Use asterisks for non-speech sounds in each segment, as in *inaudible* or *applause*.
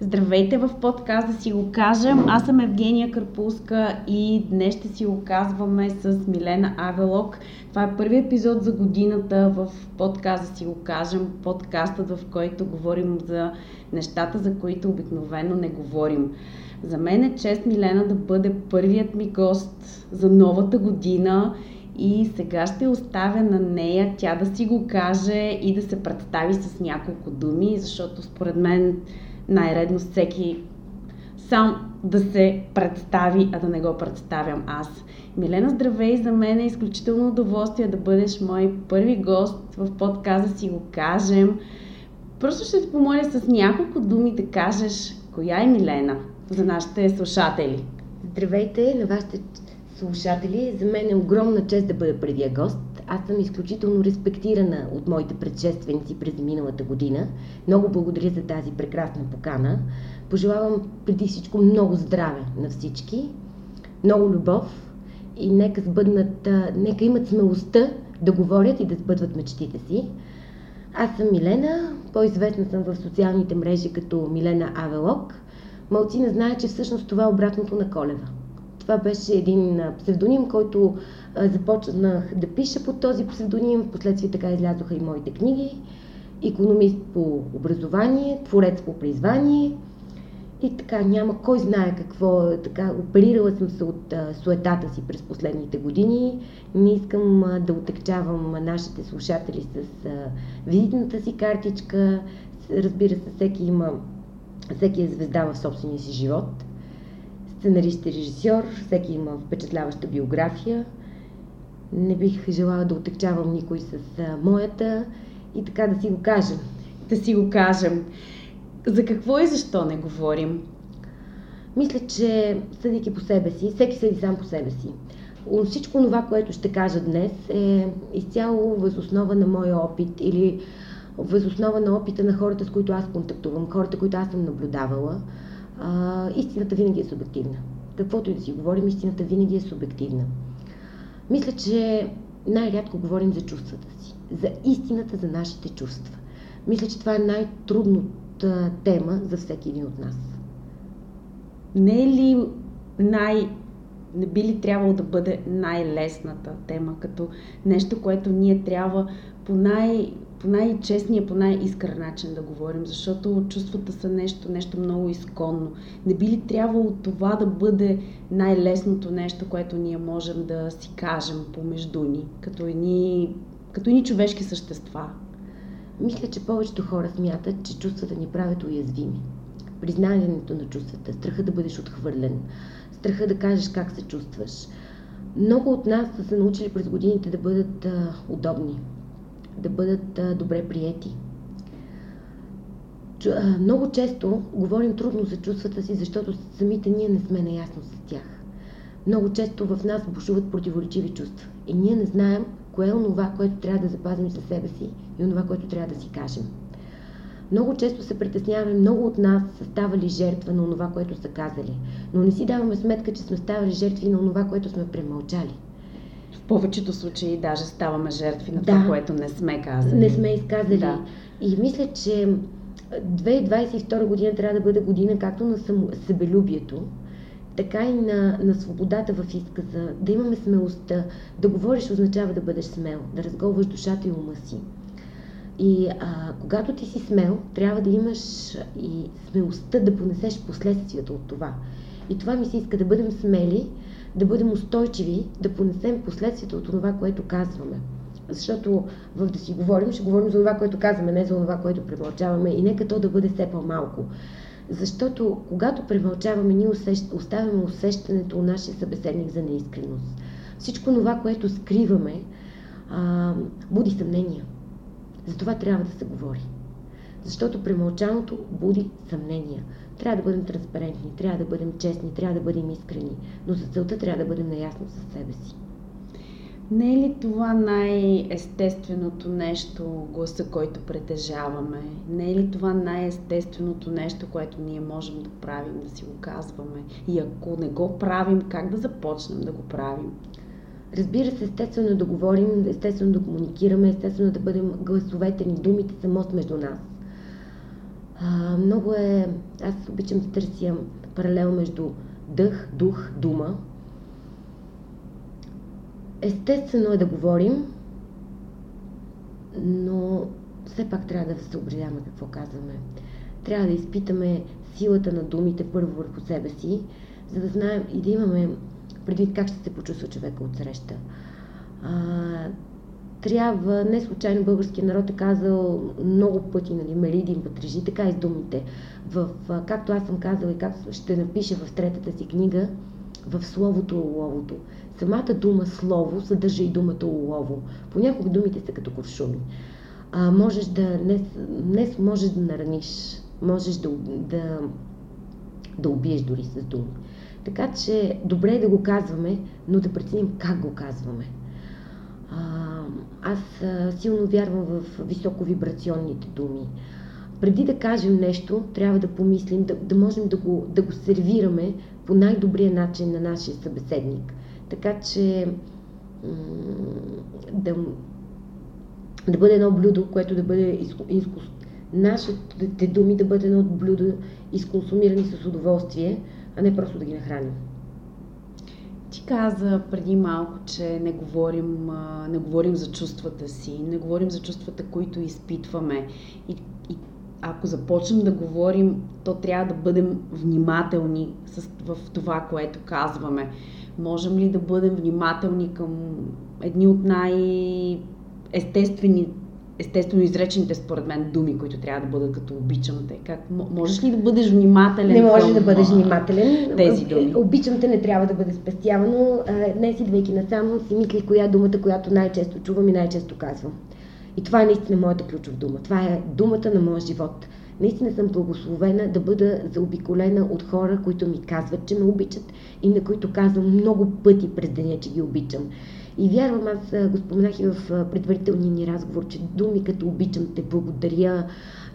Здравейте в подкаст да си го кажем. Аз съм Евгения Карпулска и днес ще си го казваме с Милена Авелок. Това е първи епизод за годината в подкаст да си го кажем. Подкастът, в който говорим за нещата, за които обикновено не говорим. За мен е чест Милена да бъде първият ми гост за новата година и сега ще оставя на нея тя да си го каже и да се представи с няколко думи, защото според мен най-редно всеки сам да се представи, а да не го представям аз. Милена, здравей! За мен е изключително удоволствие да бъдеш мой първи гост в подказа си го кажем. Просто ще те помоля с няколко думи да кажеш коя е Милена за нашите слушатели. Здравейте на вашите слушатели! За мен е огромна чест да бъда първия гост. Аз съм изключително респектирана от моите предшественици през миналата година. Много благодаря за тази прекрасна покана. Пожелавам преди всичко много здраве на всички, много любов и нека сбъднат, нека имат смелостта да говорят и да сбъдват мечтите си. Аз съм Милена, по-известна съм в социалните мрежи като Милена Авелок. Малци не знаят, че всъщност това е обратното на Колева. Това беше един псевдоним, който започнах да пиша под този псевдоним. Впоследствие така излязоха и моите книги. Економист по образование, творец по призвание. И така, няма кой знае какво. Така, оперирала съм се от а, суетата си през последните години. Не искам а, да отекчавам нашите слушатели с а, визитната си картичка. Разбира се, всеки има, всеки е звезда в собствения си живот сценарист и режисьор, всеки има впечатляваща биография. Не бих желала да отекчавам никой с а, моята и така да си го кажем. *laughs* Да си го кажем. За какво и защо не говорим? Мисля, че съдейки по себе си, всеки съди сам по себе си. Всичко това, което ще кажа днес е изцяло възоснова на моя опит или възоснова на опита на хората, с които аз контактувам, хората, които аз съм наблюдавала а, истината винаги е субективна. Каквото и да си говорим, истината винаги е субективна. Мисля, че най-рядко говорим за чувствата си, за истината за нашите чувства. Мисля, че това е най-трудната тема за всеки един от нас. Не е ли най- не би ли трябвало да бъде най-лесната тема, като нещо, което ние трябва по най- по най-честния, по най-искрен начин да говорим, защото чувствата са нещо, нещо много изконно. Не би ли трябвало това да бъде най-лесното нещо, което ние можем да си кажем помежду ни, като едни, като едни човешки същества? Мисля, че повечето хора смятат, че чувствата ни правят уязвими. Признанието на чувствата, страха да бъдеш отхвърлен, страха да кажеш как се чувстваш. Много от нас са се научили през годините да бъдат а, удобни, да бъдат добре приети. Много често говорим трудно за чувствата си, защото самите ние не сме наясно с тях. Много често в нас бушуват противоречиви чувства и ние не знаем кое е онова, което трябва да запазим за себе си и онова, което трябва да си кажем. Много често се притесняваме, много от нас са ставали жертва на онова, което са казали, но не си даваме сметка, че сме ставали жертви на онова, което сме премълчали повечето случаи даже ставаме жертви на да, това, което не сме казали. Не сме изказали. Да. И мисля, че 2022 година трябва да бъде година както на само, себелюбието, така и на, на свободата в изказа, да имаме смелостта. Да говориш означава да бъдеш смел, да разголваш душата и ума си. И а, когато ти си смел, трябва да имаш и смелостта да понесеш последствията от това. И това ми се иска да бъдем смели, да бъдем устойчиви, да понесем последствията от това, което казваме. Защото в да си говорим, ще говорим за това, което казваме, не за това, което премълчаваме и нека то да бъде все по-малко. Защото когато премълчаваме, ние усещ... оставяме усещането у нашия събеседник за неискреност. Всичко това, което скриваме, а, буди съмнения. Затова трябва да се говори. Защото премълчаното буди съмнения. Трябва да бъдем транспарентни, трябва да бъдем честни, трябва да бъдем искрени, но за целта трябва да бъдем наясно със себе си. Не е ли това най-естественото нещо, гласа, който притежаваме? Не е ли това най-естественото нещо, което ние можем да правим, да си го казваме? И ако не го правим, как да започнем да го правим? Разбира се, естествено да говорим, естествено да комуникираме, естествено да бъдем гласовете ни, думите са мост между нас. Много е... Аз обичам да търся паралел между дъх, дух, дума. Естествено е да говорим, но все пак трябва да съобразяваме какво казваме. Трябва да изпитаме силата на думите първо върху себе си, за да знаем и да имаме предвид как ще се почувства човека от среща. А, трябва, не случайно българския народ е казал много пъти, нали, Мелидин Патрижи, така и с думите. В, както аз съм казала и както ще напиша в третата си книга, в словото оловото. Самата дума слово съдържа и думата олово. Понякога думите са като куршуми. А, можеш да, днес, днес можеш да нараниш, можеш да, да, да убиеш дори с думи. Така че добре е да го казваме, но да преценим как го казваме. Аз силно вярвам в високовибрационните думи. Преди да кажем нещо, трябва да помислим, да, да можем да го, да го сервираме по най-добрия начин на нашия събеседник. Така че да, да бъде едно блюдо, което да бъде изкус... нашите думи да бъде едно блюдо изконсумирани с удоволствие, а не просто да ги нахраним. Каза преди малко, че не говорим, не говорим за чувствата си, не говорим за чувствата, които изпитваме. И, и ако започнем да говорим, то трябва да бъдем внимателни с, в това, което казваме. Можем ли да бъдем внимателни към едни от най-естествени естествено изречените според мен думи, които трябва да бъдат като обичам те. Как, можеш ли да бъдеш внимателен? Не може да бъдеш внимателен. Тези думи. Обичам те не трябва да бъде спестявано. Днес идвайки насам си мислих коя е думата, която най-често чувам и най-често казвам. И това е наистина моята ключова дума. Това е думата на моя живот. Наистина съм благословена да бъда заобиколена от хора, които ми казват, че ме обичат и на които казвам много пъти през деня, че ги обичам. И вярвам, аз го споменах и в предварителния ни разговор, че думи като обичам те, благодаря,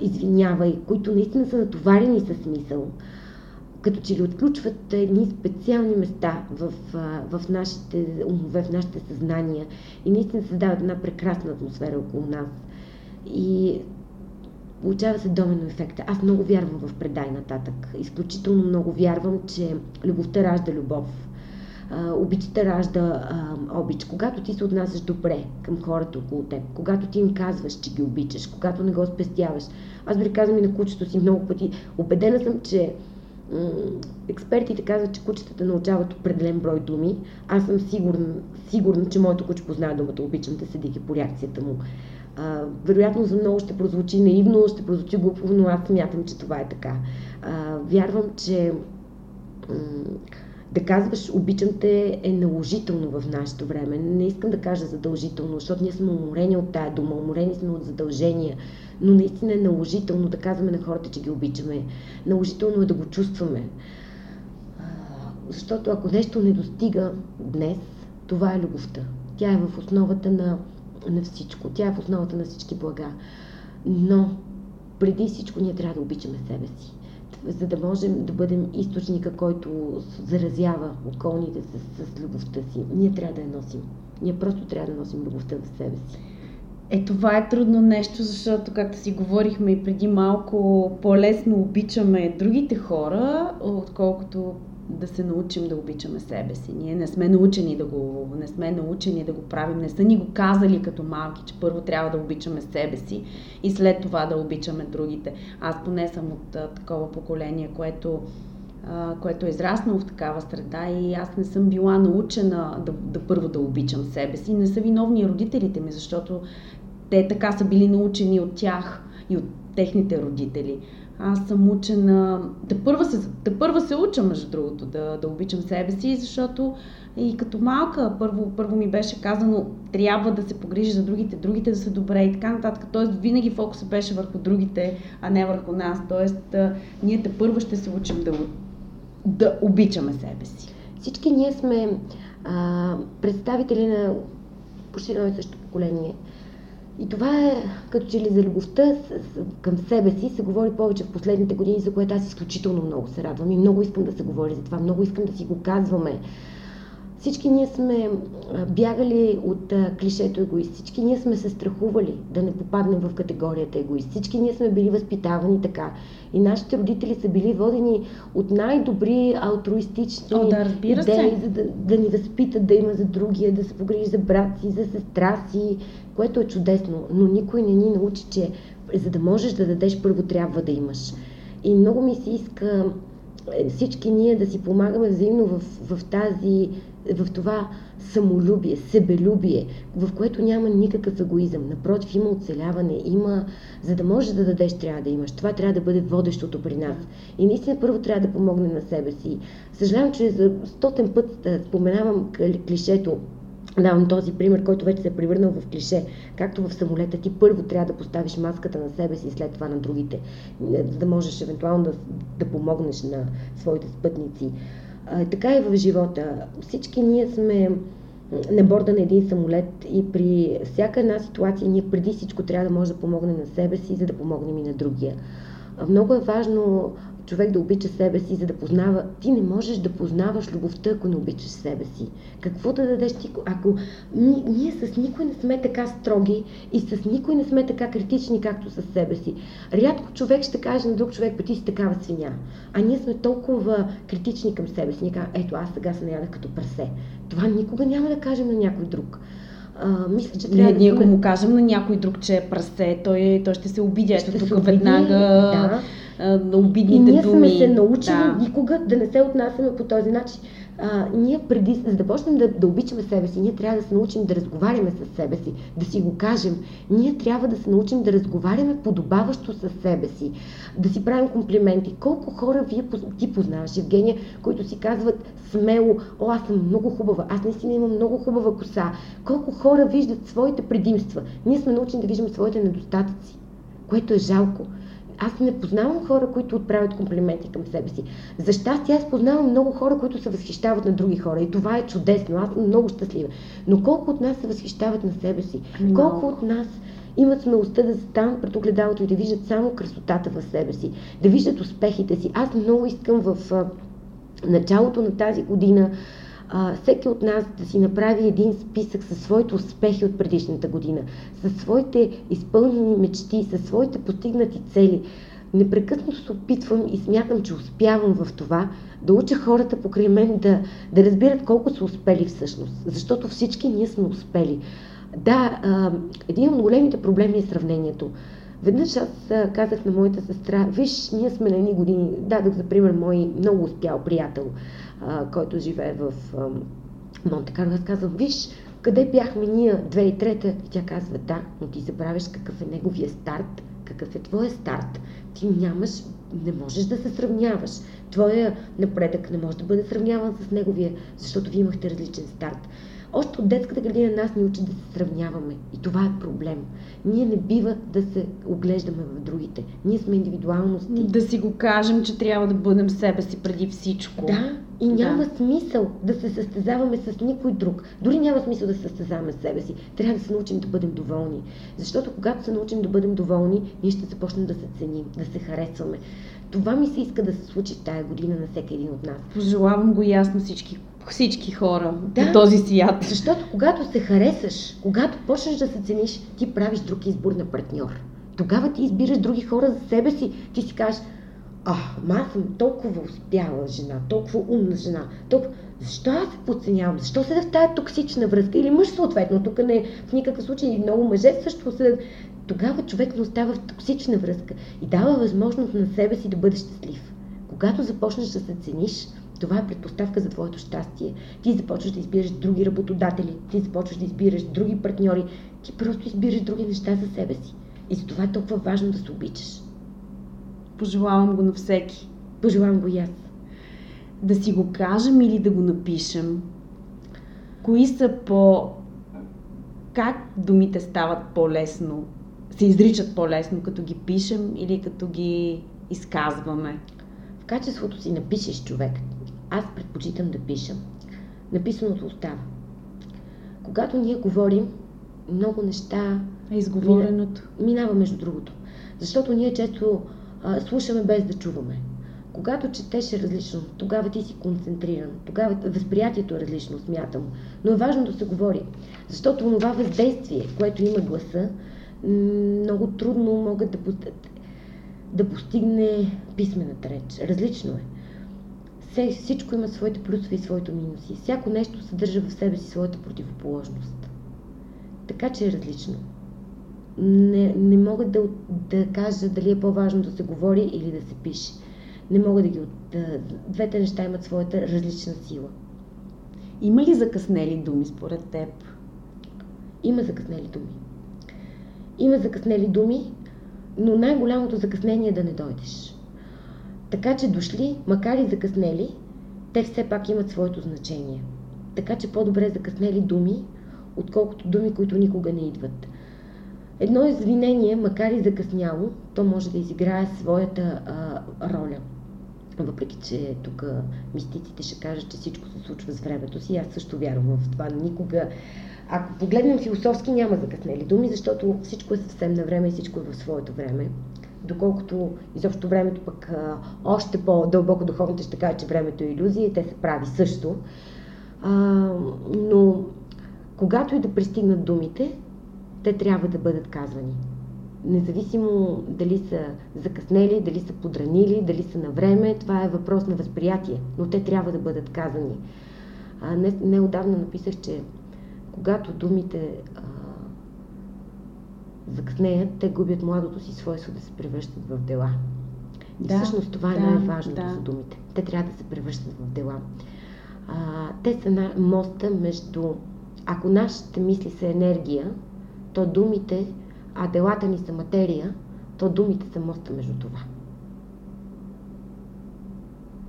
извинявай, които наистина са натоварени със смисъл, като че ли отключват едни специални места в, в нашите умове, в нашите съзнания и наистина създават една прекрасна атмосфера около нас. И получава се домено ефекта. Аз много вярвам в предай нататък. Изключително много вярвам, че любовта ражда любов обичата ражда а, обич. Когато ти се отнасяш добре към хората около теб, когато ти им казваш, че ги обичаш, когато не го спестяваш. Аз дори казвам и на кучето си много пъти. Обедена съм, че експертите казват, че кучетата научават определен брой думи. Аз съм сигурна, сигурна че моето куче познава думата обичам те, седики по реакцията му. Вероятно за много ще прозвучи наивно, ще прозвучи глупо, но аз смятам, че това е така. А, вярвам, че да казваш обичам те е наложително в нашето време. Не искам да кажа задължително, защото ние сме уморени от тая дума, уморени сме от задължения, но наистина е наложително да казваме на хората, че ги обичаме. Наложително е да го чувстваме. Защото ако нещо не достига днес, това е любовта. Тя е в основата на, на всичко. Тя е в основата на всички блага. Но преди всичко ние трябва да обичаме себе си за да можем да бъдем източника, който заразява околните с, с любовта си. Ние трябва да я носим. Ние просто трябва да носим любовта в себе си. Е, това е трудно нещо, защото, както си говорихме и преди малко, по-лесно обичаме другите хора, отколкото да се научим да обичаме себе си. Ние не сме научени да го, не сме научени да го правим, не са ни го казали като малки, че първо трябва да обичаме себе си и след това да обичаме другите. Аз поне съм от а, такова поколение, което което е израснало в такава среда и аз не съм била научена да, да първо да обичам себе си. Не са виновни родителите ми, защото те така са били научени от тях и от техните родители. Аз съм учена, да първа се, да първа се уча, между другото, да, да обичам себе си, защото и като малка първо, първо ми беше казано, трябва да се погрижи за другите, другите да са добре и така нататък. Тоест винаги фокусът беше върху другите, а не върху нас. Тоест ние те първо ще се учим да, да обичаме себе си. Всички ние сме а, представители на почти едно и също поколение. И това е като че ли за любовта към себе си се говори повече в последните години, за което аз изключително много се радвам и много искам да се говори за това, много искам да си го казваме. Всички ние сме бягали от клишето егоист. Всички ние сме се страхували да не попаднем в категорията егоист. Всички ние сме били възпитавани така. И нашите родители са били водени от най-добри алтруистични О, да, идеи, се. за да, да ни възпитат да има за другия, да се погрижи за брат си, за сестра си, което е чудесно. Но никой не ни научи, че за да можеш да дадеш, първо трябва да имаш. И много ми се иска е, всички ние да си помагаме взаимно в, в тази в това самолюбие, себелюбие, в което няма никакъв егоизъм. Напротив, има оцеляване, има... За да можеш да дадеш, трябва да имаш. Това трябва да бъде водещото при нас. И наистина първо трябва да помогне на себе си. Съжалявам, че за стотен път споменавам клишето Давам този пример, който вече се е превърнал в клише. Както в самолета ти първо трябва да поставиш маската на себе си и след това на другите, за да можеш евентуално да, да помогнеш на своите спътници. А, така и в живота. Всички ние сме на борда на един самолет и при всяка една ситуация ние преди всичко трябва да може да помогнем на себе си, за да помогнем и на другия. Много е важно човек да обича себе си, за да познава. Ти не можеш да познаваш любовта, ако не обичаш себе си. Какво да дадеш ти, ако ние, ние с никой не сме така строги и с никой не сме така критични, както с себе си. Рядко човек ще каже на друг човек, ти си такава свиня. А ние сме толкова критични към себе си. Ние казваме, ето аз сега се наядах като прасе. Това никога няма да кажем на някой друг. А, мисля, че трябва не, да ние ако му кажем на някой друг, че е прасе, той, той ще се обиди. Ето тук веднага да. На обидните думи. И ние думи. сме се научили да. никога да не се отнасяме по този начин а, ние преди, за да почнем да, да обичаме себе си, ние трябва да се научим да разговаряме с себе си, да си го кажем. Ние трябва да се научим да разговаряме подобаващо с себе си, да си правим комплименти. Колко хора вие ти познаваш, Евгения, които си казват смело, о, аз съм много хубава, аз наистина имам много хубава коса. Колко хора виждат своите предимства. Ние сме научени да виждаме своите недостатъци, което е жалко аз не познавам хора, които отправят комплименти към себе си. За щастие, аз познавам много хора, които се възхищават на други хора. И това е чудесно. Аз съм много щастлива. Но колко от нас се възхищават на себе си? No. Колко от нас имат смелостта да станат пред огледалото и да виждат само красотата в себе си, да виждат успехите си. Аз много искам в началото на тази година а, всеки от нас да си направи един списък със своите успехи от предишната година, със своите изпълнени мечти, със своите постигнати цели. Непрекъснато се опитвам и смятам, че успявам в това да уча хората покрай мен да, да разбират колко са успели всъщност. Защото всички ние сме успели. Да, а, един от големите проблеми е сравнението. Веднъж аз казах на моята сестра, виж, ние сме на едни години, дадох за пример мой много успял приятел а, който живее в Монте Карло. Аз казвам, виж, къде бяхме ние 2003 И тя казва, да, но ти забравяш какъв е неговия старт, какъв е твоя старт. Ти нямаш, не можеш да се сравняваш. Твоя напредък не може да бъде сравняван с неговия, защото вие имахте различен старт. Още от детската градина нас ни учат да се сравняваме. И това е проблем. Ние не бива да се оглеждаме в другите. Ние сме индивидуалности. Да си го кажем, че трябва да бъдем себе си преди всичко. Да, и няма да. смисъл да се състезаваме с никой друг. Дори няма смисъл да се състезаваме с себе си. Трябва да се научим да бъдем доволни. Защото когато се научим да бъдем доволни, ние ще започнем да се ценим, да се харесваме. Това ми се иска да се случи тая година на всеки един от нас. Пожелавам го ясно всички всички хора да, по този свят. Защото когато се харесаш, когато почнеш да се цениш, ти правиш друг избор на партньор. Тогава ти избираш други хора за себе си. Ти си кажеш, а, аз съм толкова успяла жена, толкова умна жена, толкова... Защо аз се подценявам? Защо седа в тази токсична връзка? Или мъж съответно, тук не в никакъв случай много мъже също седат. Тогава човек не остава в токсична връзка и дава възможност на себе си да бъде щастлив. Когато започнеш да се цениш, това е предпоставка за твоето щастие. Ти започваш да избираш други работодатели, ти започваш да избираш други партньори, ти просто избираш други неща за себе си. И за това е толкова важно да се обичаш. Пожелавам го на всеки. Пожелавам го и аз. Да си го кажем или да го напишем. Кои са по... Как думите стават по-лесно? Се изричат по-лесно, като ги пишем или като ги изказваме? В качеството си напишеш човек. Аз предпочитам да пиша. Написаното остава. Когато ние говорим, много неща... А изговореното? Мина, минава между другото. Защото ние често а, слушаме без да чуваме. Когато четеш е различно, тогава ти си концентриран, тогава възприятието е различно, смятам. Но е важно да се говори, защото това въздействие, което има гласа, много трудно могат да, да постигне писмената реч. Различно е. Всичко има своите плюсове и своите минуси. Всяко нещо съдържа в себе си своята противоположност. Така че е различно. Не, не мога да, да кажа дали е по-важно да се говори или да се пише. Не мога да ги... Да, двете неща имат своята различна сила. Има ли закъснели думи според теб? Има закъснели думи. Има закъснели думи, но най-голямото закъснение е да не дойдеш. Така че дошли, макар и закъснели, те все пак имат своето значение. Така че по-добре закъснели думи, отколкото думи, които никога не идват. Едно извинение, макар и закъсняло, то може да изиграе своята а, роля. Въпреки, че тук мистиците ще кажат, че всичко се случва с времето си, аз също вярвам в това. Никога ако погледнем философски, няма закъснели думи, защото всичко е съвсем на време и всичко е в своето време. Доколкото изобщо времето пък още по-дълбоко духовните ще кажат, че времето е иллюзия и те се прави също. А, но когато и да пристигнат думите, те трябва да бъдат казвани. Независимо дали са закъснели, дали са подранили, дали са на време, това е въпрос на възприятие, но те трябва да бъдат казани. А, не, неодавна написах, че когато думите а, закъснеят, те губят младото си свойство да се превръщат в дела. И да, всъщност това е най-важното да. за думите. Те трябва да се превръщат в дела. А, те са на моста между... Ако нашите мисли са енергия, то думите, а делата ни са материя, то думите са моста между това.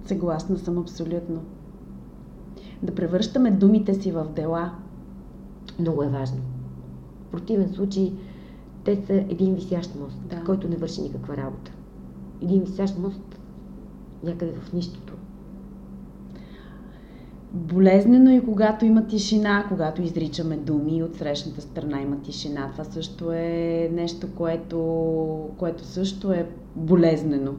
Съгласна съм абсолютно. Да превръщаме думите си в дела, много е важно. В противен случай те са един висящ мост, да. който не върши никаква работа. Един висящ мост някъде в нищото. Болезнено и когато има тишина, когато изричаме думи от срещната страна има тишина. Това също е нещо, което, което също е болезнено.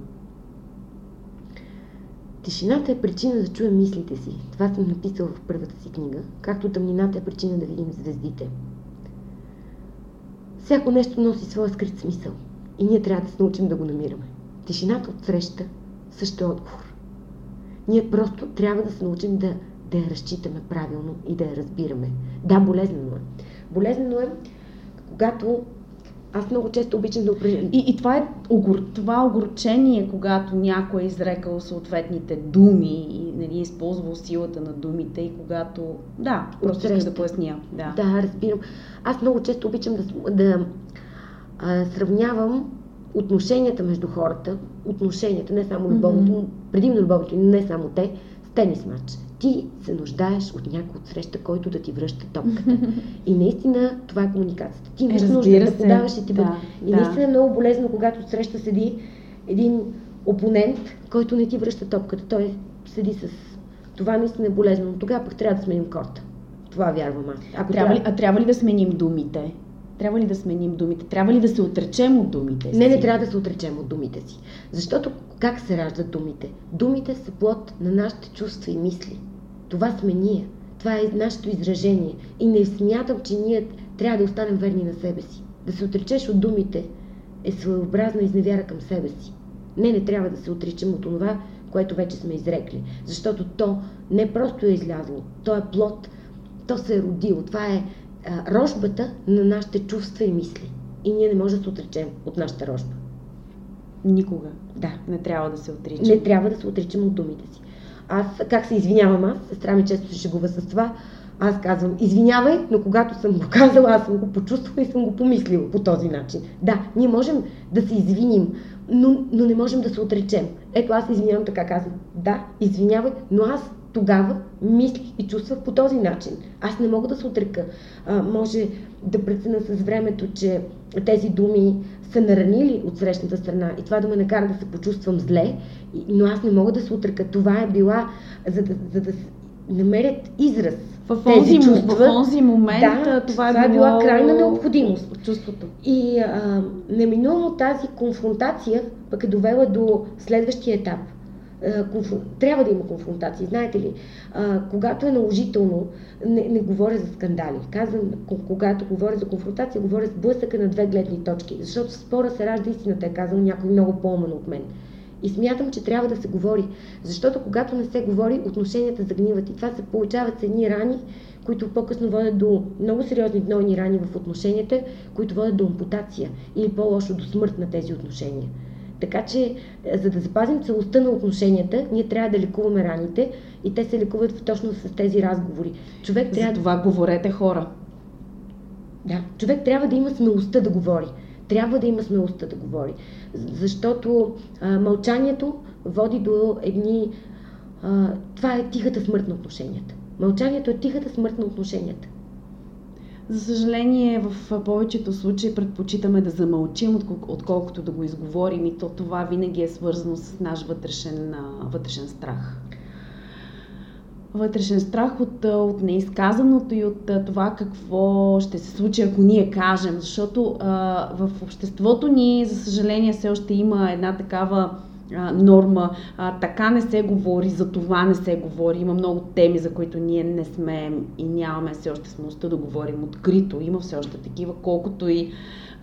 Тишината е причина да чуем мислите си. Това съм написал в първата си книга, както тъмнината е причина да видим звездите. Всяко нещо носи своя скрит смисъл и ние трябва да се научим да го намираме. Тишината от среща също е отговор. Ние просто трябва да се научим да, да я разчитаме правилно и да я разбираме. Да, болезнено е. Болезнено е, когато аз много често обичам да упражнявам. И, и това е огор, това огорчение, когато някой е изрекал съответните думи и нали, е използвал силата на думите и когато... Да, просто искам да поясня. Да. да, разбирам. Аз много често обичам да, да а, сравнявам отношенията между хората, отношенията, не само любовното, mm-hmm. предимно любовното, не само те, с тенис матч ти се нуждаеш от някой от среща, който да ти връща топката. И наистина това е комуникацията. Ти имаш нужда да подаваш и ти да, И да. наистина е много болезнено, когато среща седи един опонент, който не ти връща топката. Той седи с... Това наистина е болезнено. Тогава пък трябва да сменим корта. Това вярвам аз. Ако трябва, трябва... Ли, а трябва ли да сменим думите? Трябва ли да сменим думите? Трябва ли да се отречем от думите си? Не, не трябва да се отречем от думите си. Защото как се раждат думите? Думите са плод на нашите чувства и мисли. Това сме ние. Това е нашето изражение. И не смятам, че ние трябва да останем верни на себе си. Да се отречеш от думите е своеобразна изневяра към себе си. Не, не трябва да се отричам от това, което вече сме изрекли. Защото то не просто е излязло, то е плод, то се е родило. Това е а, рожбата на нашите чувства и мисли. И ние не можем да се отречем от нашата рожба. Никога. Да. Не трябва да се отричам. Не трябва да се отричам от думите си. Аз как се извинявам аз, сестра ми често се шегува с това, аз казвам, извинявай, но когато съм го *laughs* казала, аз съм го почувствала и съм го помислила по този начин. Да, ние можем да се извиним, но, но не можем да се отречем. Ето аз извинявам така казвам. Да, извинявай, но аз тогава мислих и чувствах по този начин. Аз не мога да се отрека. А, може да преценя с времето, че тези думи са наранили от срещната страна и това да ме накара да се почувствам зле, но аз не мога да се отрека. Това е била, за да, за да намерят израз в тези чувства. В този момент да, това е, това е била крайна необходимост. Чувството. И а, неминуемо тази конфронтация пък е довела до следващия етап. Конфрон... трябва да има конфронтации. Знаете ли, когато е наложително, не, не говоря за скандали. Казвам, когато говоря за конфронтация, говоря с блъсъка на две гледни точки. Защото спора се ражда истината, е казал някой много по-умен от мен. И смятам, че трябва да се говори. Защото когато не се говори, отношенията загниват. И това се получават с едни рани, които по-късно водят до много сериозни гнойни рани в отношенията, които водят до ампутация или по-лошо до смърт на тези отношения. Така че, е, за да запазим целостта на отношенията, ние трябва да лекуваме раните и те се лекуват точно с тези разговори. Човек трябва... За това говорете хора. Да, човек трябва да има смелостта да говори. Трябва да има смелостта да говори. Защото а, мълчанието води до едни... А, това е тихата смърт на отношенията. Мълчанието е тихата смърт на отношенията. За съжаление, в повечето случаи предпочитаме да замълчим, отколкото да го изговорим и то това винаги е свързано с наш вътрешен, вътрешен страх. Вътрешен страх от, от неизказаното и от това какво ще се случи, ако ние кажем. Защото а, в обществото ни, за съжаление, все още има една такава норма. А, така не се говори, за това не се говори. Има много теми, за които ние не сме и нямаме все още смелостта да говорим открито. Има все още такива, колкото и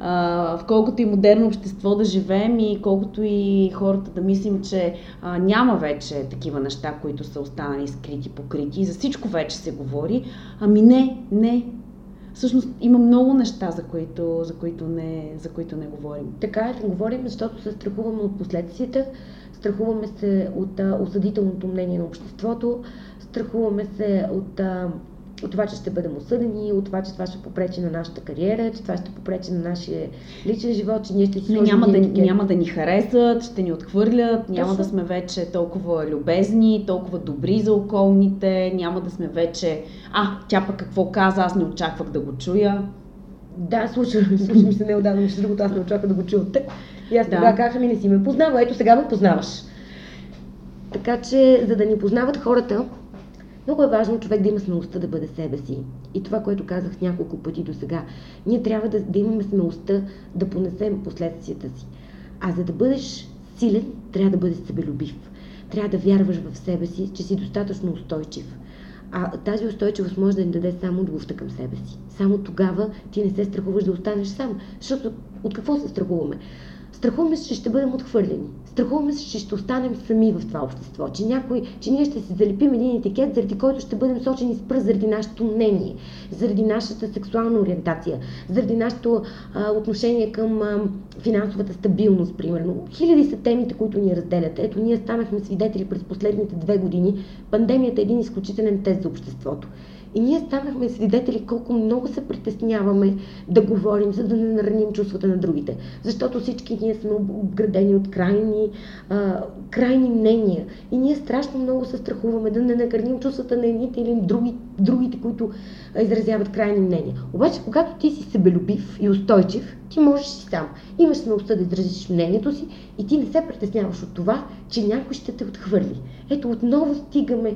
в колкото и модерно общество да живеем и колкото и хората да мислим, че а, няма вече такива неща, които са останали скрити, покрити. За всичко вече се говори. Ами не, не, всъщност има много неща, за които, за които, не, за които не говорим. Така е, не говорим, защото се страхуваме от последствията, страхуваме се от а, осъдителното мнение на обществото, страхуваме се от а, от това, че ще бъдем осъдени, от това, че това ще попречи на нашата кариера, че това ще попречи на нашия личен живот, че ние ще си няма да, няма да ни харесат, ще ни отхвърлят, няма Точно. да сме вече толкова любезни, толкова добри за околните, няма да сме вече... А, тя пък какво каза, аз не очаквах да го чуя. Да, случва *laughs* ми се неодавно, между другото, аз не очаквах да го чуя от теб. И аз да. тогава казах, ми не си ме познава, ето сега ме познаваш. Така че, за да ни познават хората, много е важно човек да има смелостта да бъде себе си. И това, което казах няколко пъти до сега, ние трябва да, да имаме смелостта да понесем последствията си. А за да бъдеш силен, трябва да бъдеш себелюбив. Трябва да вярваш в себе си, че си достатъчно устойчив. А тази устойчивост може да ни даде само любовта към себе си. Само тогава ти не се страхуваш да останеш сам. Защото от какво се страхуваме? Страхуваме се, че ще бъдем отхвърлени. Страхуваме се, че ще останем сами в това общество, че, някой, че ние ще се залепим един етикет, заради който ще бъдем сочени с пръст заради нашето мнение, заради нашата сексуална ориентация, заради нашето а, отношение към а, финансовата стабилност, примерно. Хиляди са темите, които ни разделят. Ето, ние станахме свидетели през последните две години. Пандемията е един изключителен тест за обществото. И ние станахме свидетели колко много се притесняваме да говорим, за да не нараним чувствата на другите. Защото всички ние сме обградени от крайни, а, крайни мнения. И ние страшно много се страхуваме да не накърним чувствата на едните или други, другите, които изразяват крайни мнения. Обаче, когато ти си себелюбив и устойчив, ти можеш си сам. Имаш смелостта да изразиш мнението си и ти не се притесняваш от това, че някой ще те отхвърли. Ето отново стигаме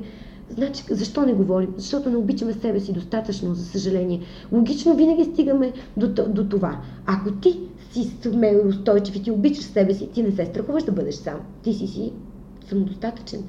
Значи, защо не говорим? Защото не обичаме себе си достатъчно, за съжаление. Логично винаги стигаме до, до това. Ако ти си смел и устойчив и ти обичаш себе си, ти не се страхуваш да бъдеш сам. Ти си си самодостатъчен.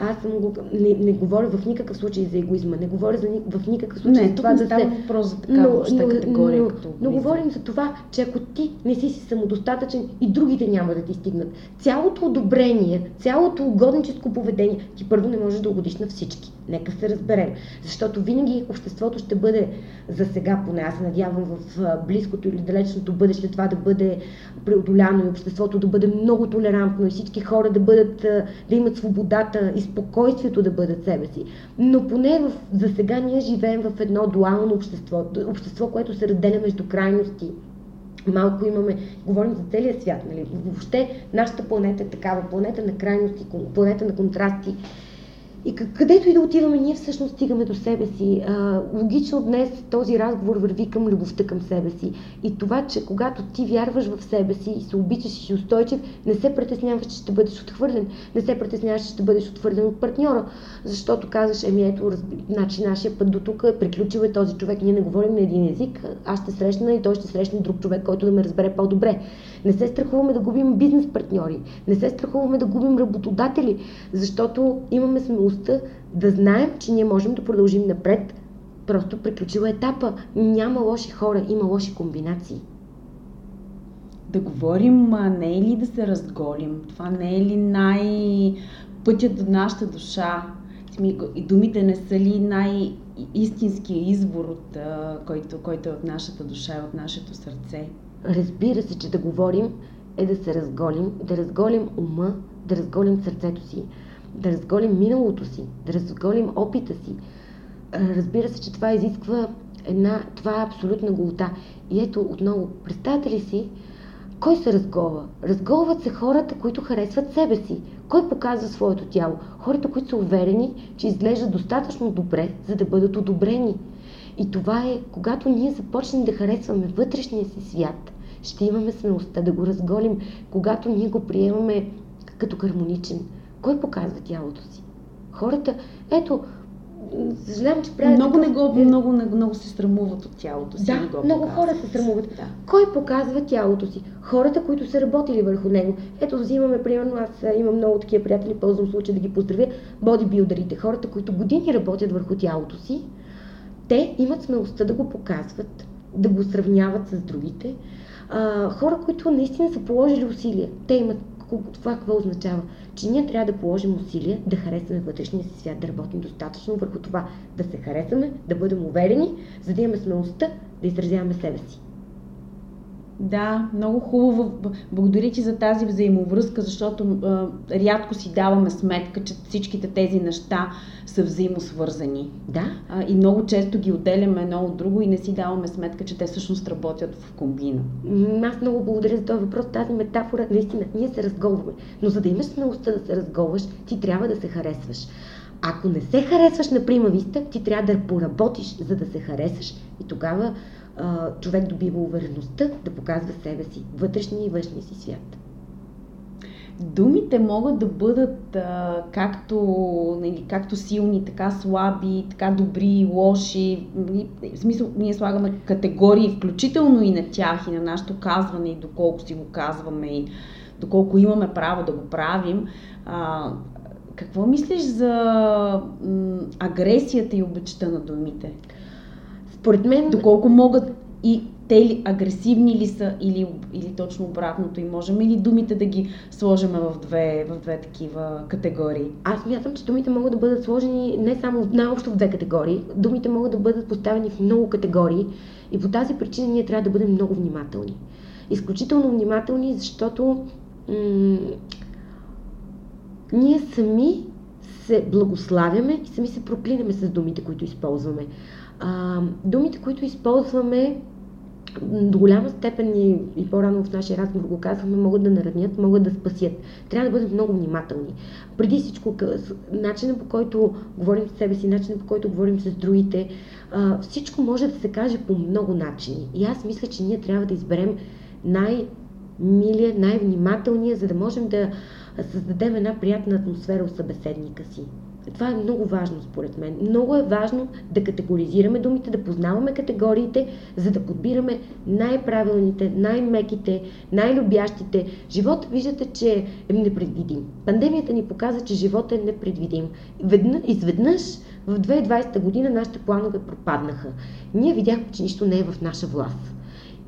Аз съм го, не, не говоря в никакъв случай за егоизма, не говоря за, в никакъв случай не, за това да се... въпрос за такава но, но, категория. Но, като но говорим за това, че ако ти не си си самодостатъчен и другите няма да ти стигнат. Цялото одобрение, цялото угодническо поведение, ти първо не можеш да угодиш на всички. Нека се разберем. Защото винаги обществото ще бъде, за сега поне аз се надявам в близкото или далечното бъдеще това да бъде преодоляно и обществото да бъде много толерантно и всички хора да бъдат, да имат свободата и спокойствието да бъдат себе си. Но поне в, за сега ние живеем в едно дуално общество, общество, което се разделя между крайности. Малко имаме, говорим за целия свят, нали? Въобще нашата планета е такава, планета на крайности, планета на контрасти. И където и да отиваме, ние всъщност стигаме до себе си. Логично днес този разговор върви към любовта към себе си. И това, че когато ти вярваш в себе си и се обичаш и си устойчив, не се притесняваш, че ще бъдеш отхвърлен. Не се притесняваш, че ще бъдеш отхвърлен от партньора. Защото казваш, еми ето, значи нашия път до тук е приключил е този човек. Ние не говорим на един език. Аз ще срещна и той ще срещне друг човек, който да ме разбере по-добре. Не се страхуваме да губим бизнес партньори. Не се страхуваме да губим работодатели, защото имаме смелостта да знаем, че ние можем да продължим напред. Просто приключила етапа. Няма лоши хора, има лоши комбинации. Да говорим, не е ли да се разголим? Това не е ли най-пътят до нашата душа? И думите не са ли най-истинския извор, от, който, който е от нашата душа и от нашето сърце? Разбира се, че да говорим е да се разголим, да разголим ума, да разголим сърцето си, да разголим миналото си, да разголим опита си. Разбира се, че това изисква една, това е абсолютна голота. И ето отново, представете ли си, кой се разголва? Разголват се хората, които харесват себе си. Кой показва своето тяло? Хората, които са уверени, че изглеждат достатъчно добре, за да бъдат одобрени. И това е, когато ние започнем да харесваме вътрешния си свят, ще имаме смелостта да го разголим, когато ние го приемаме като хармоничен. Кой показва тялото си? Хората, ето, съжалявам, че правят... Много, не го, много, много, много се срамуват от тялото си. Да, не го много показват. хора се срамуват. Да. Кой показва тялото си? Хората, които са работили върху него. Ето, взимаме, примерно, аз имам много такива приятели, ползвам случай да ги поздравя, бодибилдерите, хората, които години работят върху тялото си, те имат смелостта да го показват, да го сравняват с другите. А, хора, които наистина са положили усилия. Те имат това какво означава? Че ние трябва да положим усилия да харесаме вътрешния си свят, да работим достатъчно върху това, да се харесаме, да бъдем уверени, за да имаме смелостта да изразяваме себе си. Да, много хубаво. Благодаря ти за тази взаимовръзка, защото а, рядко си даваме сметка, че всичките тези неща са взаимосвързани. Да. А, и много често ги отделяме едно от друго и не си даваме сметка, че те всъщност работят в комбина. Аз много благодаря за този въпрос. Тази метафора, наистина, ние се разголваме. Но за да имаш смелостта да се разголваш, ти трябва да се харесваш. Ако не се харесваш на прима виста, ти трябва да поработиш, за да се харесаш. И тогава човек добива увереността да показва себе си, вътрешния и външния си свят. Думите могат да бъдат а, както, нали, както силни, така слаби, така добри, лоши. В смисъл, ние слагаме категории, включително и на тях, и на нашето казване, и доколко си го казваме, и доколко имаме право да го правим. А, какво мислиш за м, агресията и обичта на думите? Според мен... Доколко могат и те ли агресивни ли са или, или точно обратното и можем ли думите да ги сложим в две, в две такива категории? Аз мятам, че думите могат да бъдат сложени не само най-общо в две категории, думите могат да бъдат поставени в много категории и по тази причина ние трябва да бъдем много внимателни. Изключително внимателни, защото м- ние сами се благославяме и сами се проклинаме с думите, които използваме. А, думите, които използваме, до голяма степен и, и по-рано в нашия разговор го казваме, могат да наранят, могат да спасят. Трябва да бъдем много внимателни. Преди всичко, начина по който говорим с себе си, начина по който говорим с другите, а, всичко може да се каже по много начини. И аз мисля, че ние трябва да изберем най-милия, най-внимателния, за да можем да създадем една приятна атмосфера у събеседника си. Това е много важно, според мен. Много е важно да категоризираме думите, да познаваме категориите, за да подбираме най-правилните, най-меките, най-любящите. Живот, виждате, че е непредвидим. Пандемията ни показа, че живот е непредвидим. Ведна, изведнъж в 2020 година нашите планове пропаднаха. Ние видяхме, че нищо не е в наша власт.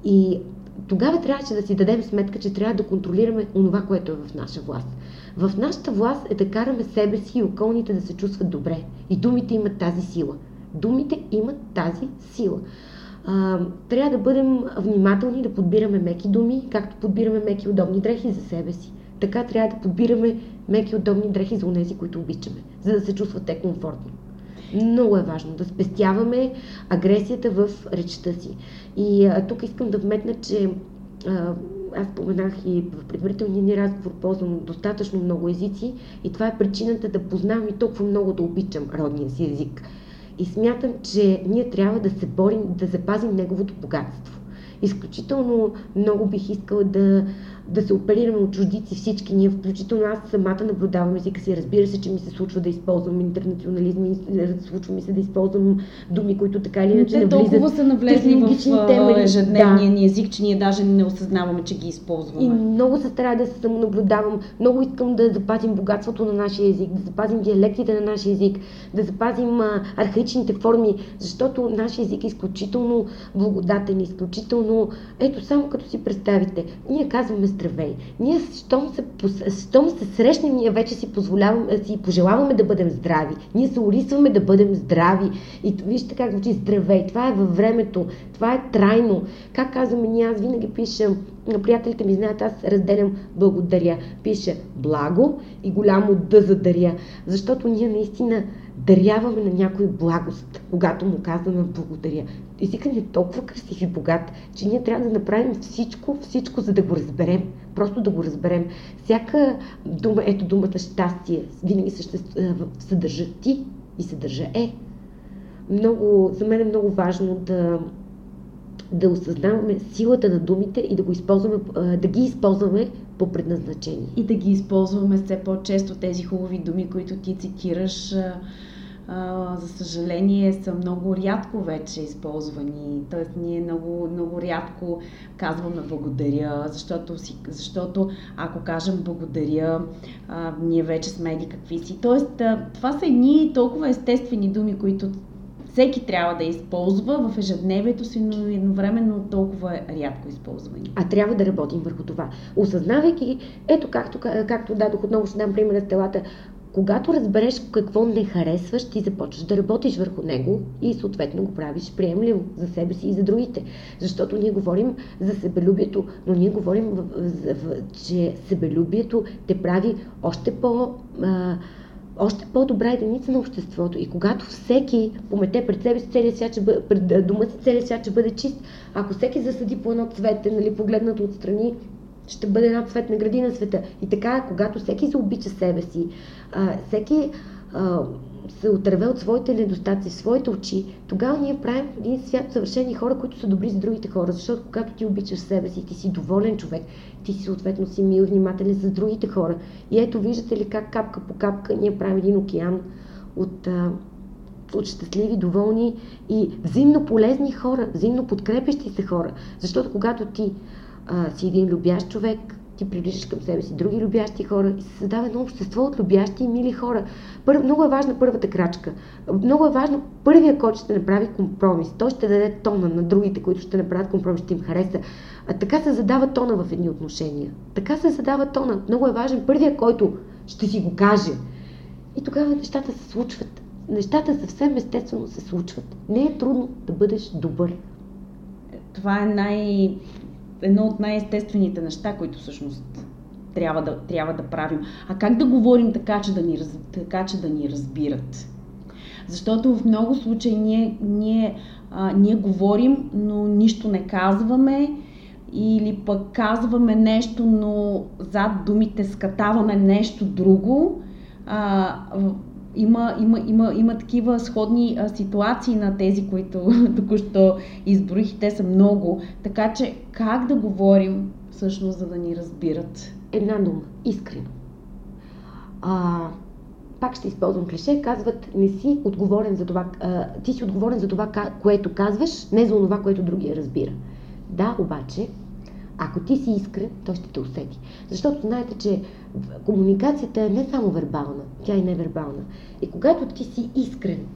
И тогава трябваше да си дадем сметка, че трябва да контролираме онова, което е в наша власт. В нашата власт е да караме себе си и околните да се чувстват добре. И думите имат тази сила. Думите имат тази сила. А, трябва да бъдем внимателни да подбираме меки думи, както подбираме меки удобни дрехи за себе си. Така трябва да подбираме меки удобни дрехи за унези, които обичаме, за да се чувстват те комфортно. Много е важно да спестяваме агресията в речта си. И а, тук искам да вметна, че а, аз споменах и в предварителния ни разговор, ползвам достатъчно много езици и това е причината да познавам и толкова много да обичам родния си език. И смятам, че ние трябва да се борим да запазим неговото богатство. Изключително много бих искала да да се оперираме от чуждици всички ние, включително аз самата наблюдавам езика си. Разбира се, че ми се случва да използвам интернационализми, случва ми се да използвам думи, които така или иначе не влизат. толкова са навлезли в теми, ежедневния да. ни език, че ние даже не осъзнаваме, че ги използваме. И много се старая да се самонаблюдавам. Много искам да запазим богатството на нашия език, да запазим диалектите на нашия език, да запазим а, архаичните форми, защото нашия език е изключително благодатен, изключително... Ето, само като си представите, ние казваме здравей. Ние, щом се, щом се срещнем, ние вече си, позволяваме, си пожелаваме да бъдем здрави. Ние се улисваме да бъдем здрави. И вижте как звучи здравей. Това е във времето. Това е трайно. Как казваме ние, аз винаги пиша, приятелите ми знаят, аз разделям благодаря. Пише благо и голямо да задаря. Защото ние наистина даряваме на някой благост, когато му казваме благодаря. Езикът е толкова красив и богат, че ние трябва да направим всичко, всичко, за да го разберем. Просто да го разберем. Всяка дума, ето думата щастие, винаги съдържа ти и съдържа е. Много, за мен е много важно да, да осъзнаваме силата на думите и да, го използваме, да ги използваме по предназначение. И да ги използваме все по-често тези хубави думи, които ти цитираш за съжаление, са много рядко вече използвани. Тоест, ние много, много рядко казваме благодаря, защото, си, защото ако кажем благодаря, а, ние вече сме еди какви си. Тоест, а, това са едни толкова естествени думи, които всеки трябва да използва в ежедневието си, но едновременно толкова рядко използвани. А трябва да работим върху това. Осъзнавайки, ето както, както дадох отново, ще дам пример на телата, когато разбереш какво не харесваш, ти започваш да работиш върху него и съответно го правиш приемливо за себе си и за другите. Защото ние говорим за себелюбието, но ние говорим, че себелюбието те прави още по... Още по-добра единица на обществото. И когато всеки помете пред себе си целият свят, пред дома си целият свят ще бъде чист, ако всеки засади по едно цвете, нали, погледнато отстрани, ще бъде една цветна градина света. И така, когато всеки заобича себе си, всеки се отърве от своите недостатъци, своите очи, тогава ние правим един свят съвършени хора, които са добри за другите хора. Защото когато ти обичаш себе си, ти си доволен човек, ти си съответно си мил, внимателен за другите хора. И ето виждате ли как капка по капка ние правим един океан от, от щастливи, доволни и взаимно полезни хора, взаимно подкрепящи се хора. Защото когато ти а, си един любящ човек, ти привличаш към себе си други любящи хора и се създава едно общество от любящи и мили хора. Пър, много е важна първата крачка. Много е важно първия, който ще направи компромис. Той ще даде тона на другите, които ще направят компромис, ще им хареса. А така се задава тона в едни отношения. Така се задава тона. Много е важен първия, който ще си го каже. И тогава нещата се случват. Нещата съвсем естествено се случват. Не е трудно да бъдеш добър. Това е най едно от най-естествените неща, които всъщност трябва да, трябва да правим. А как да говорим така, че да ни, така, че да ни разбират? Защото в много случаи ние, ние, а, ние говорим, но нищо не казваме или пък казваме нещо, но зад думите скатаваме нещо друго. А, има, има, има, има такива сходни а, ситуации на тези, които *laughs* току-що изброих и те са много. Така че как да говорим всъщност, за да ни разбират? Една дума. Искрено. А, пак ще използвам клише, казват не си отговорен за това, а, ти си отговорен за това, което казваш, не за това, което другия разбира. Да, обаче, ако ти си искрен, той ще те усети. Защото знаете, че комуникацията е не само вербална, тя е невербална. И когато ти си искрен,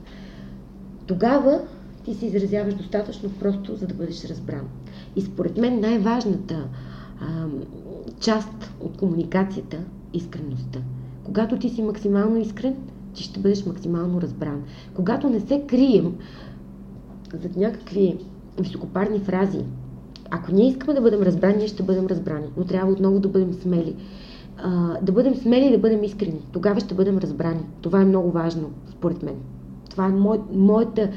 тогава ти се изразяваш достатъчно просто, за да бъдеш разбран. И според мен най-важната а, част от комуникацията е искреността. Когато ти си максимално искрен, ти ще бъдеш максимално разбран. Когато не се крием зад някакви високопарни фрази, ако ние искаме да бъдем разбрани, ние ще бъдем разбрани, но трябва отново да бъдем смели. А, да бъдем смели и да бъдем искрени. Тогава ще бъдем разбрани. Това е много важно, според мен. Това е мой, моята,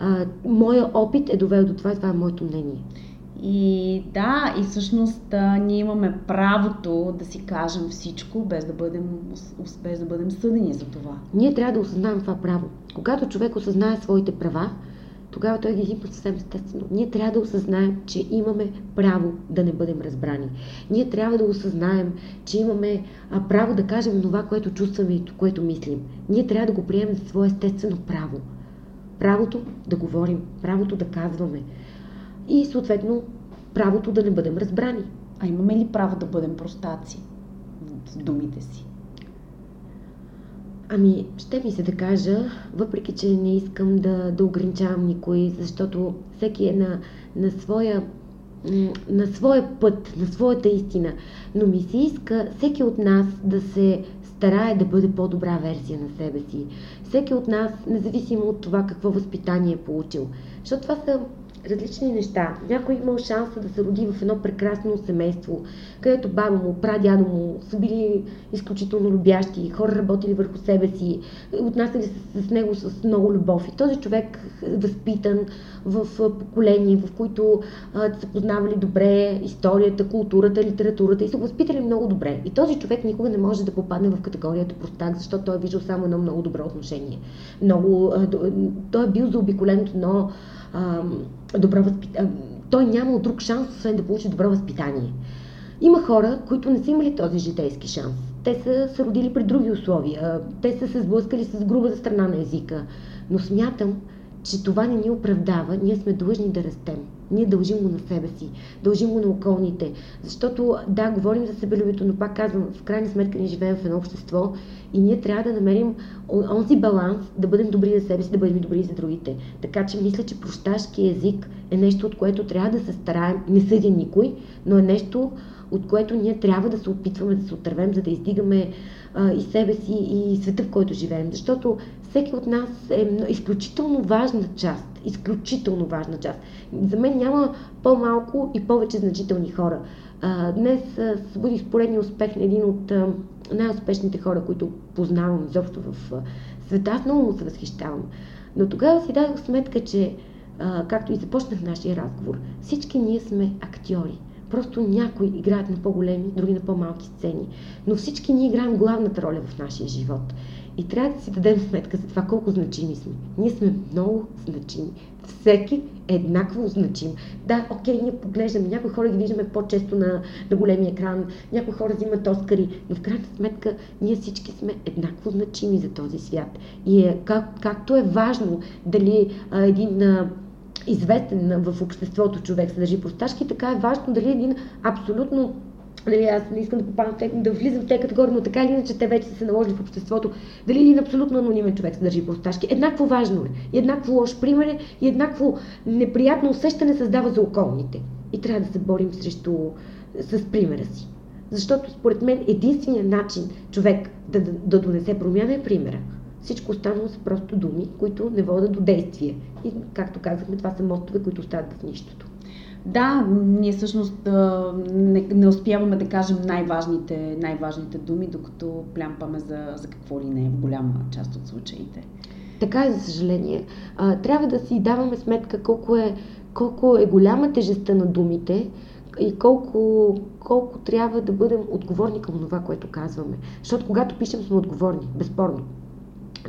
а, моя опит е довел до това и това е моето мнение. И да, и всъщност а, ние имаме правото да си кажем всичко, без да, бъдем, без да бъдем съдени за това. Ние трябва да осъзнаем това право. Когато човек осъзнае своите права, тогава той ги изипва съвсем естествено. Ние трябва да осъзнаем, че имаме право да не бъдем разбрани. Ние трябва да осъзнаем, че имаме право да кажем това, което чувстваме и което мислим. Ние трябва да го приемем за свое естествено право. Правото да говорим, правото да казваме и съответно правото да не бъдем разбрани. А имаме ли право да бъдем простаци с думите си? Ами, ще ми се да кажа, въпреки че не искам да, да ограничавам никой, защото всеки е на, на, своя, на своя път, на своята истина. Но ми се иска всеки от нас да се старае да бъде по-добра версия на себе си. Всеки от нас, независимо от това какво възпитание е получил. Защото това са различни неща. Някой имал шанса да се роди в едно прекрасно семейство, където баба му, прадядо му са били изключително любящи, хора работили върху себе си, отнасяли се с него с много любов. И този човек е възпитан в поколения, в които а, са познавали добре историята, културата, литературата и са възпитали много добре. И този човек никога не може да попадне в категорията простак, защото той е виждал само едно много добро отношение. Много, а, той е бил заобиколен едно а, добро възпитание. Той нямал друг шанс, освен да получи добро възпитание. Има хора, които не са имали този житейски шанс. Те са се родили при други условия. Те са се сблъскали с грубата страна на езика. Но смятам, че това не ни оправдава. Ние сме длъжни да растем. Ние дължим го на себе си, дължим го на околните. Защото, да, говорим за себелюбието, но пак казвам, в крайна сметка ние живеем в едно общество и ние трябва да намерим онзи баланс, да бъдем добри за себе си, да бъдем добри за другите. Така че мисля, че прощашки език е нещо, от което трябва да се стараем. Не съдя никой, но е нещо, от което ние трябва да се опитваме да се отървем, за да издигаме а, и себе си, и света, в който живеем. Защото всеки от нас е изключително важна част. Изключително важна част. За мен няма по-малко и повече значителни хора. Днес се бъде споредния успех на един от най-успешните хора, които познавам изобщо в света. Аз много му се възхищавам. Но тогава си дадох сметка, че, както и започнах нашия разговор, всички ние сме актьори. Просто някои играят на по-големи, други на по-малки сцени. Но всички ние играем главната роля в нашия живот. И трябва да си дадем сметка за това колко значими сме. Ние сме много значими. Всеки е еднакво значим. Да, окей, ние поглеждаме, някои хора ги виждаме по-често на, на големия екран, някои хора взимат Оскари, но в крайна сметка ние всички сме еднакво значими за този свят. И е, как, както е важно дали а, един а, известен в обществото човек се държи просташки, така е важно дали един абсолютно Дали аз не искам да попадам в да влизам в тези категории, но така или иначе те вече са се наложили в обществото. Дали един абсолютно анонимен човек се държи просташки. Еднакво важно е. Еднакво лош пример е, и еднакво неприятно усещане създава за околните. И трябва да се борим срещу, с примера си. Защото според мен единственият начин човек да, да, да донесе промяна е примера. Всичко останало са просто думи, които не водят до действие. И, както казахме, това са мостове, които остават в нищото. Да, ние всъщност не, не успяваме да кажем най-важните, най-важните думи, докато плямпаме за, за какво ли не е в голяма част от случаите. Така е, за съжаление. А, трябва да си даваме сметка колко е, колко е голяма тежестта на думите и колко, колко трябва да бъдем отговорни към това, което казваме. Защото когато пишем, сме отговорни, безспорно.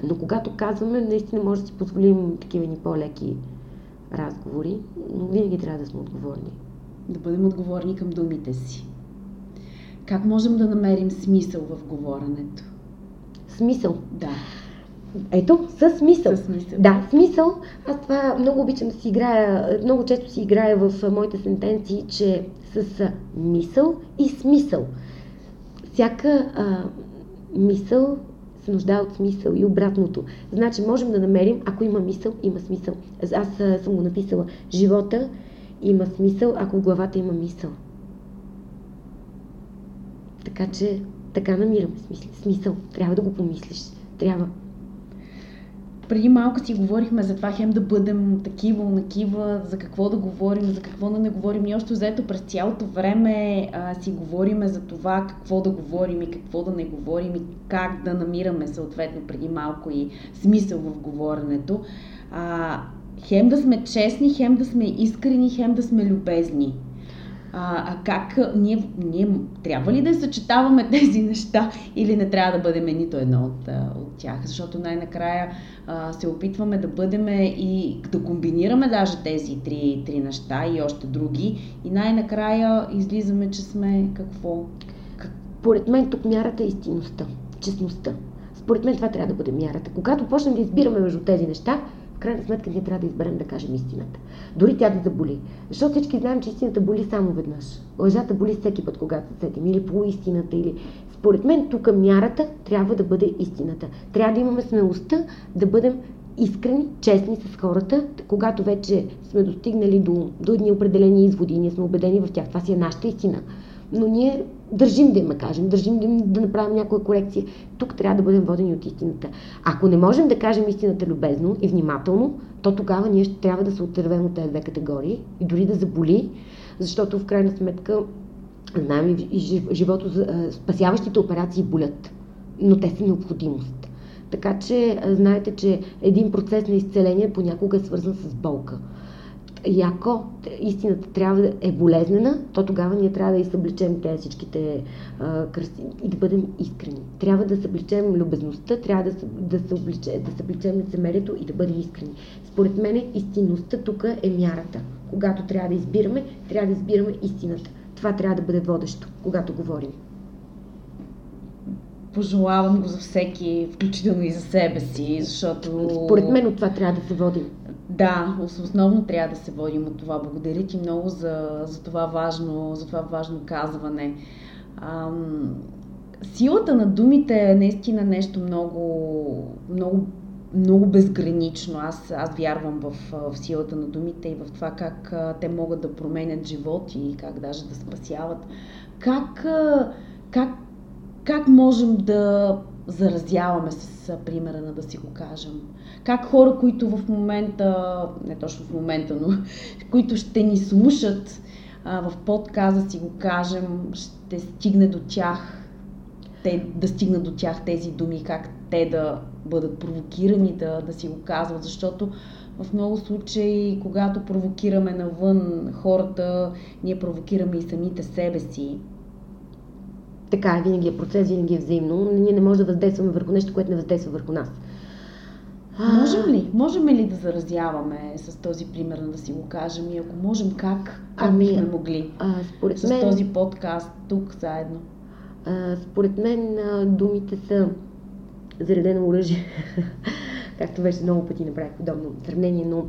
Но когато казваме, наистина може да си позволим такива ни по-леки разговори, но винаги трябва да сме отговорни. Да бъдем отговорни към думите си. Как можем да намерим смисъл в говоренето? Смисъл? Да. Ето, със смисъл. Със смисъл. Да, смисъл. Аз това много обичам да си играя, много често си играя в моите сентенции, че с мисъл и смисъл. Всяка а, мисъл се нуждае от смисъл и обратното. Значи можем да намерим, ако има мисъл, има смисъл. Аз съм го написала. Живота има смисъл, ако в главата има мисъл. Така че така намираме смисъл. Трябва да го помислиш. Трябва преди малко си говорихме за това хем да бъдем такива, накива, за какво да говорим, за какво да не говорим. И още заето през цялото време а, си говориме за това какво да говорим и какво да не говорим и как да намираме съответно преди малко и смисъл в говоренето. А, хем да сме честни, хем да сме искрени, хем да сме любезни. А, как ние, ние трябва ли да съчетаваме *laughs* тези неща или не трябва да бъдем нито едно от, от тях? Защото най-накрая а, се опитваме да бъдем и да комбинираме даже тези три, три неща и още други и най-накрая излизаме, че сме какво? Поред мен тук мярата е истинността, честността. Според мен това трябва да бъде мярата. Когато почнем да избираме между тези неща, крайна сметка ние трябва да изберем да кажем истината. Дори тя да заболи. Защото всички знаем, че истината боли само веднъж. Лъжата боли всеки път, когато се сетим. Или по истината, или... Според мен тук мярата трябва да бъде истината. Трябва да имаме смелостта да бъдем искрени, честни с хората, когато вече сме достигнали до, до едни определени изводи и ние сме убедени в тях. Това си е нашата истина но ние държим да им кажем, държим да, да направим някоя корекция. Тук трябва да бъдем водени от истината. Ако не можем да кажем истината любезно и внимателно, то тогава ние ще трябва да се отървем от тези две категории и дори да заболи, защото в крайна сметка знаем живото, спасяващите операции болят, но те са необходимост. Така че знаете, че един процес на изцеление понякога е свързан с болка. И ако истината трябва да е болезнена, то тогава ние трябва да и събличем тези всичките а, и да бъдем искрени. Трябва да събличем любезността, трябва да, да, събличе, да събличем лицемерието и да бъдем искрени. Според мен истинността тук е мярата. Когато трябва да избираме, трябва да избираме истината. Това трябва да бъде водещо, когато говорим. Пожелавам го за всеки, включително и за себе си, защото... Според мен от това трябва да се водим. Да, основно трябва да се водим от това. Благодаря ти много за, за, това, важно, за това важно казване. Ам, силата на думите е наистина нещо много, много, много безгранично. Аз, аз вярвам в, в силата на думите и в това как те могат да променят животи и как даже да спасяват. Как, как, как можем да заразяваме с примера на да си го кажем? как хора, които в момента, не точно в момента, но *laughs* които ще ни слушат а, в подказа си го кажем, ще стигне до тях, те, да стигнат до тях тези думи, как те да бъдат провокирани да, да си го казват, защото в много случаи, когато провокираме навън хората, ние провокираме и самите себе си. Така винаги е процес, винаги е взаимно. Ние не можем да въздействаме върху нещо, което не въздейства върху нас. Можем ли? Можем ли да заразяваме с този пример, да си го кажем и ако можем, как? Как ами, бихме могли? А, според с мен, този подкаст тук заедно. А, според мен а, думите са заредено оръжие. *laughs* Както вече много пъти направих подобно сравнение, но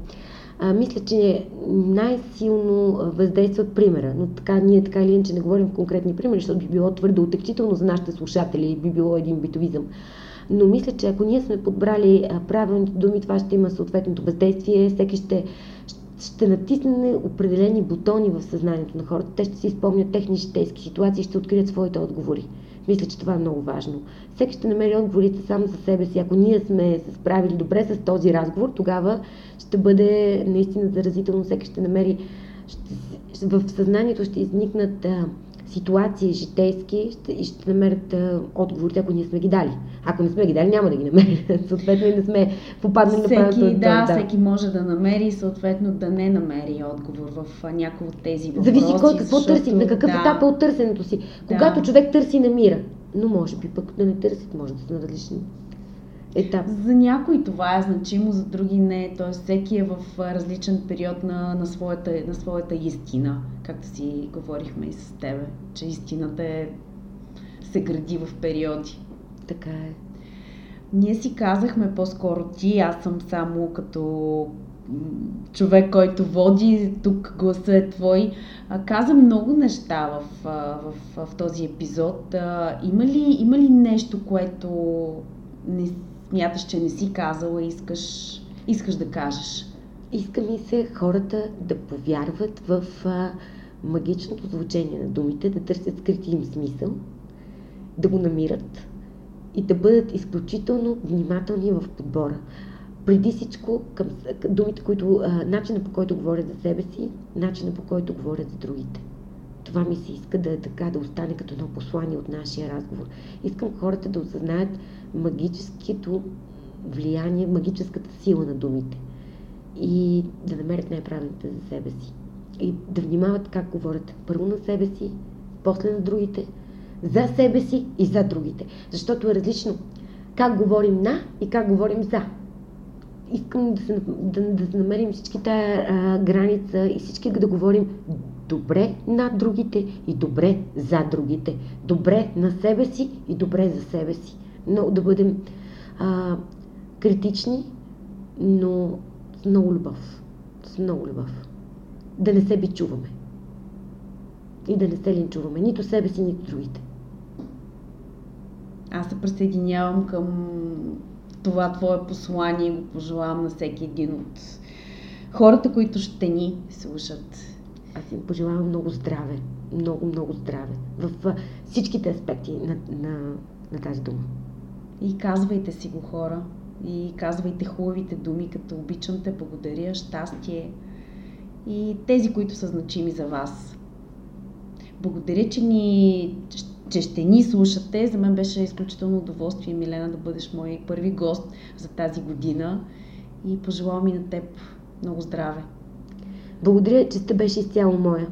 а, мисля, че най-силно въздейства примера. Но така, ние така или иначе не говорим в конкретни примери, защото би било твърдо отекчително за нашите слушатели и би било един битовизъм но мисля, че ако ние сме подбрали правилните думи, това ще има съответното въздействие, всеки ще, ще натисне определени бутони в съзнанието на хората. Те ще си изпомнят техни житейски ситуации ще открият своите отговори. Мисля, че това е много важно. Всеки ще намери отговорите сам за себе си. Ако ние сме се справили добре с този разговор, тогава ще бъде наистина заразително. Всеки ще намери, ще, в съзнанието ще изникнат ситуации житейски ще, ще намерят а, отговорите, ако ние сме ги дали. Ако не сме ги дали, няма да ги намерят. *laughs* съответно и не сме попаднали на правилното. Да, да, всеки може да намери и съответно да не намери отговор в някои от тези въпроси. Зависи кой какво защото, търси, на какъв да. етап е от търсенето си. Когато да. човек търси, намира. Но може би пък да не търсят, може да са на различни етап. За някои това е значимо, за други не. Тоест всеки е в различен период на, на, своята, на своята истина, както си говорихме и с тебе, че истината е, се гради в периоди. Така е. Ние си казахме по-скоро ти, аз съм само като човек, който води, тук гласа е твой. Каза много неща в, в, в, в този епизод. Има ли, има ли нещо, което не смяташ, че не си казала искаш, искаш да кажеш? Иска ми се хората да повярват в а, магичното звучение на думите, да търсят скрити им смисъл, да го намират и да бъдат изключително внимателни в подбора. Преди всичко към думите, които, а, начина по който говорят за себе си, начина по който говорят за другите. Това ми се иска да е така, да остане като едно послание от нашия разговор. Искам хората да осъзнаят магическото влияние, магическата сила на думите. и да намерят най-правилната за себе си. И да внимават как говорят първо на себе си, после на другите, за себе си и за другите. Защото е различно как говорим на и как говорим за. Искам да, се, да, да намерим всички тая а, граница и всички да говорим добре на другите и добре за другите. Добре на себе си и добре за себе си. Но да бъдем а, критични, но с много любов. С много любов. Да не се бичуваме. И да не се линчуваме. Нито себе си, нито другите. Аз се присъединявам към това твое послание и го пожелавам на всеки един от хората, които ще ни слушат. Аз им пожелавам много здраве. Много, много здраве. В всичките аспекти на, на, на тази дума. И казвайте си го хора. И казвайте хубавите думи, като обичам те, благодаря, щастие. И тези, които са значими за вас. Благодаря, че ни че ще ни слушате. За мен беше изключително удоволствие, Милена, да бъдеш мой първи гост за тази година. И пожелавам и на теб много здраве. Благодаря, че сте беше изцяло моя.